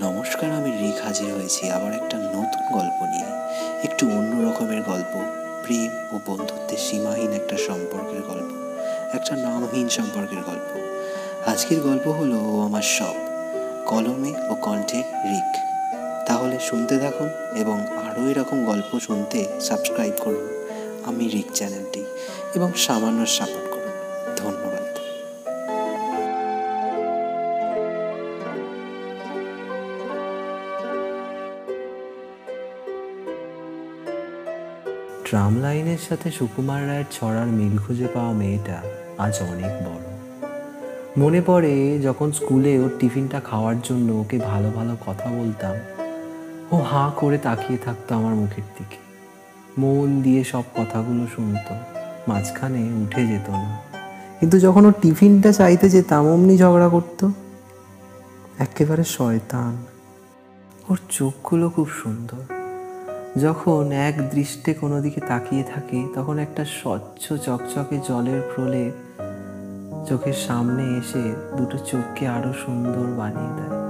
নমস্কার, আমি রিক হাজির হয়েছি আবার একটা নতুন গল্প নিয়ে। একটু অন্য রকমের গল্প, প্রেম ও বন্ধুত্বের সীমাহীন একটা সম্পর্কের গল্প, একটা নামহীন সম্পর্কের গল্প। আজকের গল্প হলো ও আমার সব, কলমে ও কণ্ঠে রিক। তাহলে শুনতে থাকুন এবং আরও এরকম গল্প শুনতে সাবস্ক্রাইব করুন আমি রিক চ্যানেলটি, এবং সামান্য সাপোর্ট ট্রাম লাইনের সাথে সুকুমার রায়ের ছড়ার মিল খুঁজে পাওয়া মেয়েটা আজ অনেক বড়। মনে পড়ে যখন স্কুলে ওর টিফিনটা খাওয়ার জন্য ওকে ভালো ভালো কথা বলতাম, ও হাঁ করে তাকিয়ে থাকতো আমার মুখের দিকে। মন দিয়ে সব কথাগুলো শুনতো, মাঝখানে উঠে যেত না। কিন্তু যখন ওর টিফিনটা চাইতে যেতাম, অমনি ঝগড়া করতো। একেবারে শয়তান। ওর চোখগুলো খুব সুন্দর। যখন এক দৃষ্টে কোনো দিকে তাকিয়ে থাকে, তখন একটা স্বচ্ছ চকচকে জলের প্রলেপ চোখের সামনে এসে দুটো চোখকে আরও সুন্দর বানিয়ে দেয়।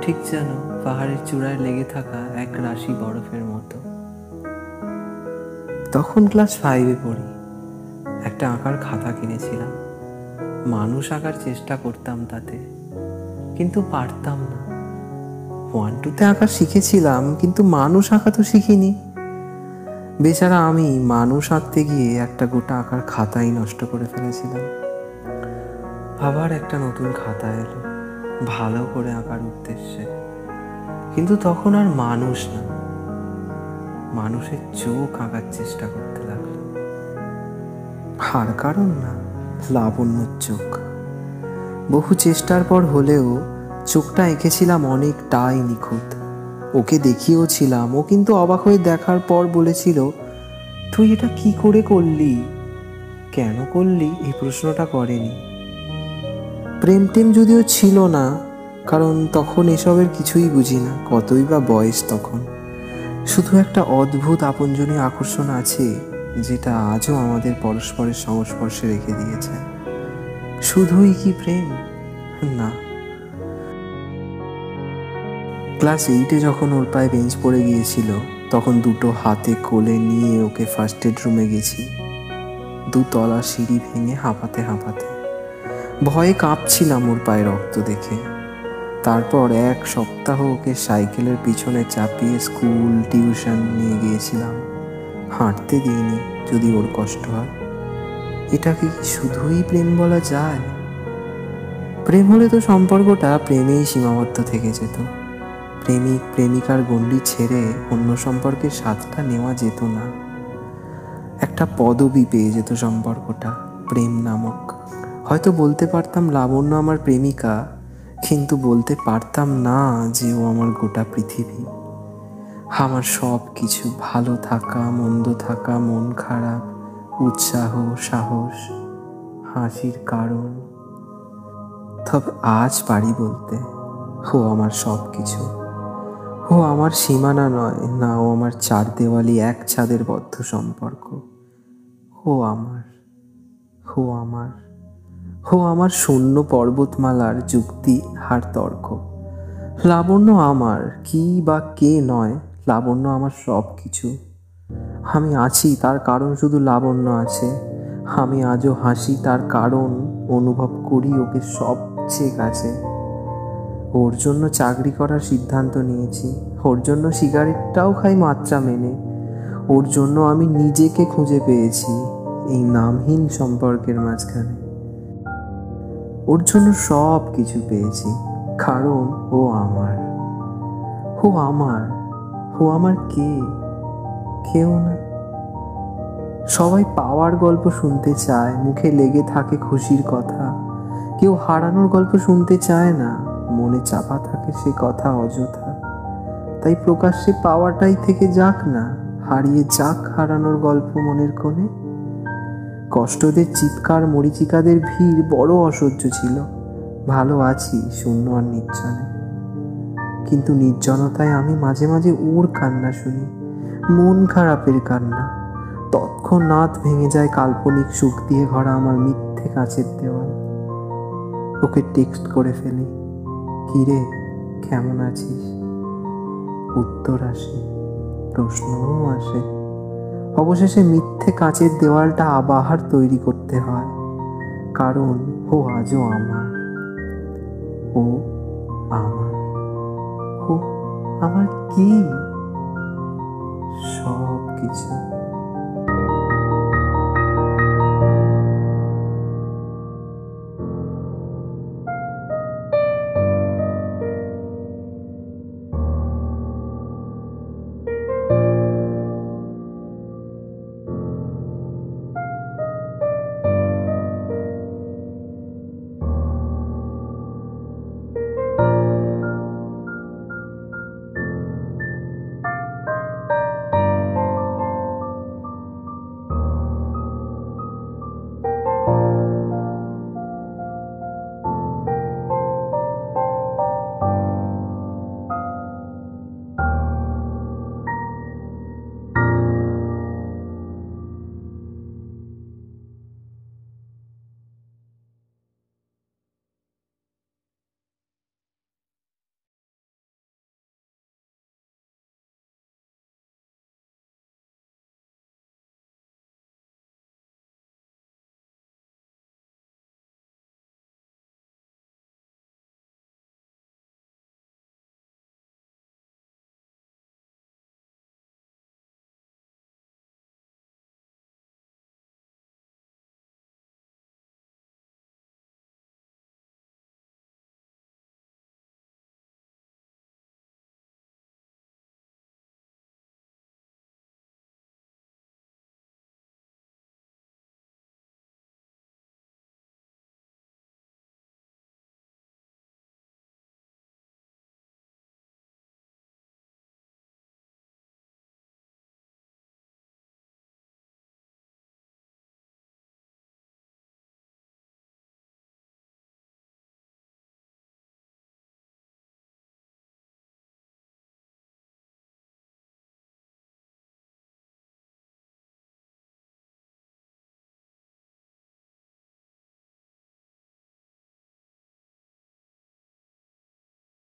ঠিক যেন পাহাড়ের চূড়ায় লেগে থাকা এক রাশি বরফের মতো। তখন ক্লাস ফাইভে পড়ি। একটা আঁকার খাতা কিনেছিলাম। মানুষ আঁকার চেষ্টা করতাম তাতে, কিন্তু পারতাম না। ওয়ান টুতে আঁকা শিখেছিলাম, কিন্তু মানুষ আঁকা তো শিখিনি। বেচারা আমি মানুষ আঁকতে গিয়ে একটা গোটা আঁকার খাতাই নষ্ট করে ফেলেছিলাম। আবার একটা নতুন খাতা এলো, ভালো করে আঁকার উদ্দেশ্যে। কিন্তু তখন আর মানুষ না। মানুষের চোখ আঁকার চেষ্টা করতে লাগল। হার কারণ না, লাবণ্যর চোখ। বহু চেষ্টার পর হলেও চোখটা এঁকেছিলাম অনেকটাই নিখুঁত। ওকে দেখিয়েও ছিলাম ও কিন্তু অবাক হয়ে দেখার পর বলেছিল, তুই এটা কি করে করলি? কেন করলি? এই প্রশ্নটা করেনি। প্রেম টেম যদিও ছিল না, কারণ তখন এসবের কিছুই বুঝি না, কতই বা বয়স তখন। শুধু একটা অদ্ভুত আপনজনী আকর্ষণ আছে, যেটা আজও আমাদের পরস্পরের সংস্পর্শে রেখে দিয়েছে। শুধুই কি প্রেম? না। ক্লাস এইটে যখন ওর পায়ে বেঞ্চ পড়ে গিয়েছিল, তখন দুটো হাতে কোলে নিয়ে ওকে ফার্স্ট এড রুমে গেছি। দুতলা সিঁড়ি ভেঙে হাঁপাতে হাঁপাতে। ভয়ে কাঁপছিলাম ওর পায়ে রক্ত দেখে। তারপর এক সপ্তাহ ওকে সাইকেলের পিছনে চাপিয়ে স্কুল, টিউশন নিয়ে গিয়েছিলাম। হাঁটতে দিইনি, যদি ওর কষ্ট হয়। এটাকে কি শুধুই প্রেম বলা যায়? প্রেম হলে তো সম্পর্কটা প্রেমেই সীমাবদ্ধ থেকে যেত। প্রেমিক প্রেমিকার গণ্ডি ছেড়ে অন্য সম্পর্কের স্বাদটা নেওয়া যেত না। একটা পদবি পেয়ে যেত সম্পর্কটা, প্রেম নামক। হয়তো বলতে পারতাম লাবণ্য আমার প্রেমিকা, কিন্তু বলতে পারতাম না যে ও আমার গোটা পৃথিবী। আমার সব কিছু ভালো থাকা, মন্দ থাকা, মন খারাপ, উৎসাহ, সাহস, হাসির কারণ। তবে আজ পারি বলতে ও আমার সব কিছু। ও আমার সীমানা নয়, না ও আমার চার দেওয়ালি এক ছাদের বদ্ধ সম্পর্ক। ও আমার ও আমার ও আমার শূন্য পর্বতমালার যুক্তি, হার তর্ক। লাবণ্য আমার, কি বা কে নয়, লাবণ্য আমার সব কিছু আমি আছি, তার কারণ শুধু লাবণ্য আছে। আমি আজও হাসি, তার কারণ অনুভব করি ওকে সবচেয়ে কাছে। ওর জন্য চাকরি করার সিদ্ধান্ত নিয়েছি। ওর জন্য সিগারেটটাও খাই মাত্রা মেনে। ওর জন্য আমি নিজেকে খুঁজে পেয়েছি এই নামহীন সম্পর্কের মাঝখানে। ওর জন্য সব কিছু পেয়েছি, কারণ ও আমার। ও আমার। ও আমার কে? কেউ না। সবাই পাওয়ার গল্প শুনতে চায়, মুখে লেগে থাকে খুশির কথা। কেউ হারানোর গল্প শুনতে চায় না। মনে চাপা থাকে সে কথা অযথা। তাই প্রকাশ্যে পাওয়াটাই থেকে যাক না, হারিয়ে যাক হারানোর গল্প মনের কোণে। কষ্টদের চিৎকার, মরিচিকাদের ভিড় বড় অসহ্য ছিল। ভালো আছি, শূন্য আর নির্জনে। কিন্তু নির্জনতায় আমি মাঝে মাঝে ওর কান্না শুনি, মন খারাপের কান্না। তৎক্ষণাৎ ভেঙে যায় কাল্পনিক সুখ দিয়ে ভরা আমার মিথ্যে কাছের দেওয়াল। ওকে টেক্সট করে ফেলি। কিরে, কেমন আছিস? উত্তর আসে, প্রশ্নও আসে। অবশেষে মিথ্যে কাঁচের দেওয়ালটা আবার তৈরি করতে হয়, কারণ ও আজও আমার। ও আমার। ও আমার কি? সব কিছু